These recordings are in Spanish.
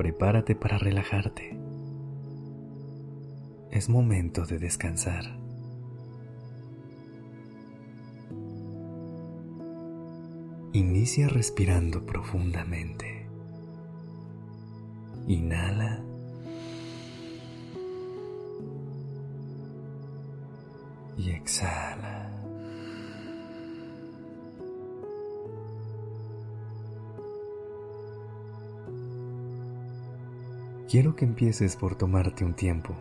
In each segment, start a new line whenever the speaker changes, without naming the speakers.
Prepárate para relajarte. Es momento de descansar. Inicia respirando profundamente. Inhala. Y exhala. Quiero que empieces por tomarte un tiempo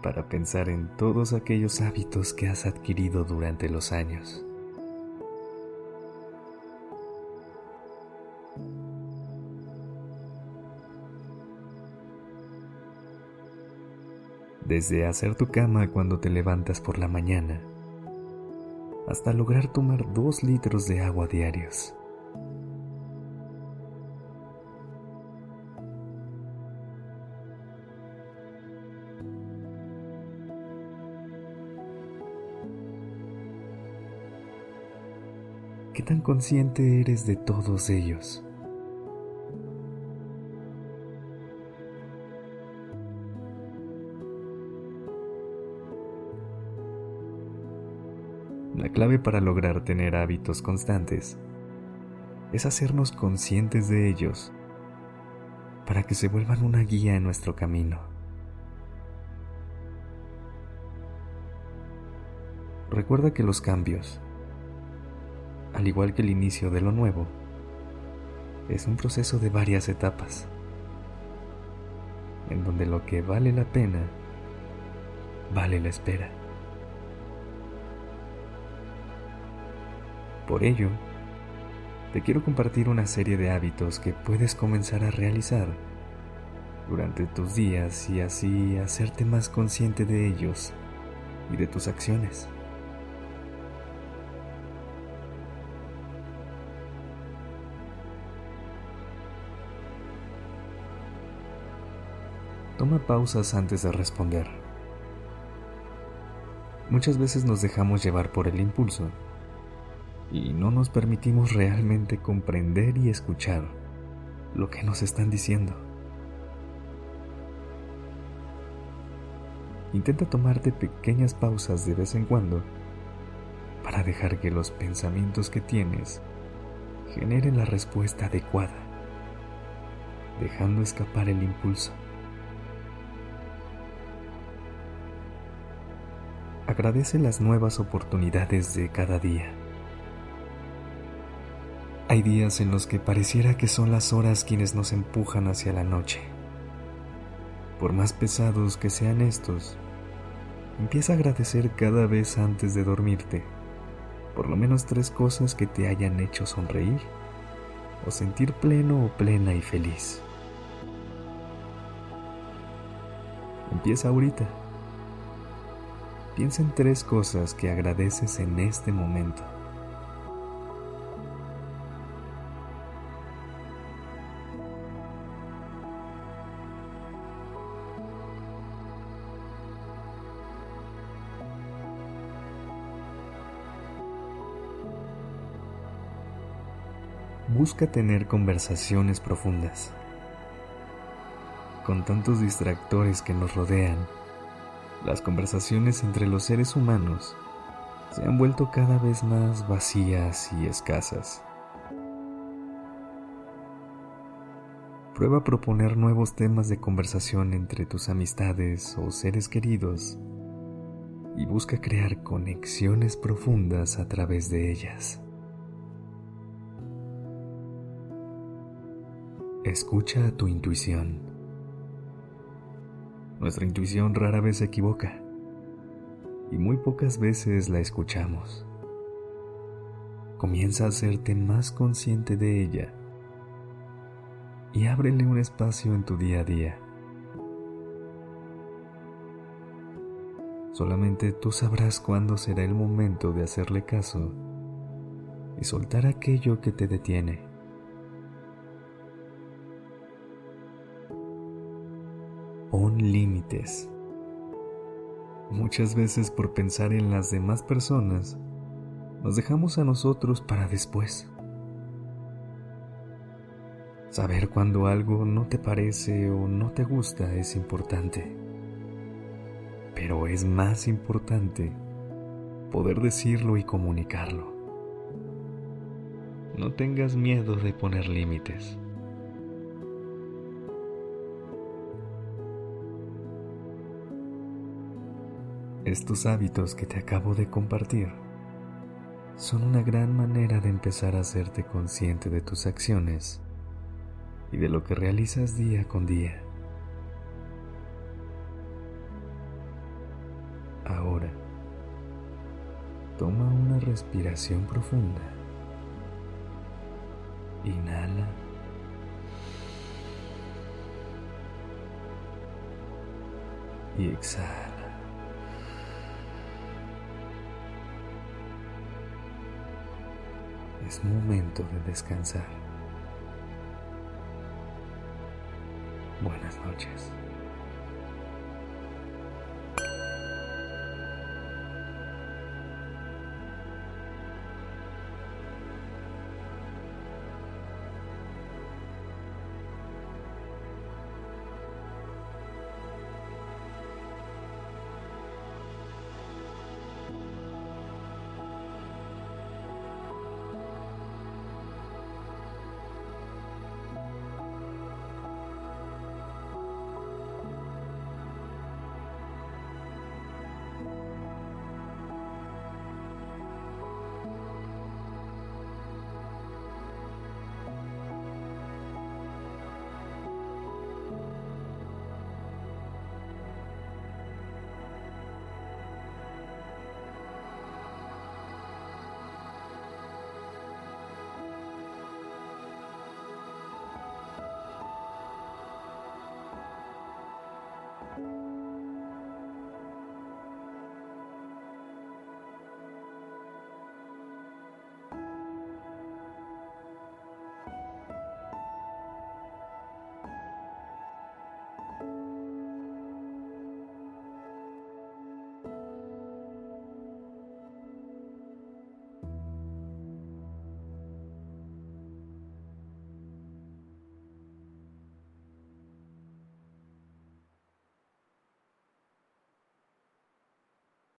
para pensar en todos aquellos hábitos que has adquirido durante los años. Desde hacer tu cama cuando te levantas por la mañana, hasta lograr tomar dos litros de agua diarios. ¿Qué tan consciente eres de todos ellos? La clave para lograr tener hábitos constantes es hacernos conscientes de ellos para que se vuelvan una guía en nuestro camino. Recuerda que los cambios al igual que el inicio de lo nuevo, es un proceso de varias etapas, en donde lo que vale la pena vale la espera. Por ello, te quiero compartir una serie de hábitos que puedes comenzar a realizar durante tus días y así hacerte más consciente de ellos y de tus acciones. Toma pausas antes de responder. Muchas veces nos dejamos llevar por el impulso y no nos permitimos realmente comprender y escuchar lo que nos están diciendo. Intenta tomarte pequeñas pausas de vez en cuando para dejar que los pensamientos que tienes generen la respuesta adecuada, dejando escapar el impulso. Agradece las nuevas oportunidades de cada día. Hay días en los que pareciera que son las horas quienes nos empujan hacia la noche. Por más pesados que sean estos, empieza a agradecer cada vez antes de dormirte por lo menos tres cosas que te hayan hecho sonreír o sentir pleno o plena y feliz. Empieza ahorita. Piensa en tres cosas que agradeces en este momento. Busca tener conversaciones profundas. Con tantos distractores que nos rodean, las conversaciones entre los seres humanos se han vuelto cada vez más vacías y escasas. Prueba a proponer nuevos temas de conversación entre tus amistades o seres queridos y busca crear conexiones profundas a través de ellas. Escucha a tu intuición. Nuestra intuición rara vez se equivoca y muy pocas veces la escuchamos. Comienza a hacerte más consciente de ella y ábrele un espacio en tu día a día. Solamente tú sabrás cuándo será el momento de hacerle caso y soltar aquello que te detiene. Pon límites. Muchas veces por pensar en las demás personas, nos dejamos a nosotros para después. Saber cuando algo no te parece o no te gusta es importante. Pero es más importante poder decirlo y comunicarlo. No tengas miedo de poner límites. Estos hábitos que te acabo de compartir son una gran manera de empezar a hacerte consciente de tus acciones y de lo que realizas día con día. Ahora, toma una respiración profunda. Inhala. Y exhala. Es momento de descansar. Buenas noches.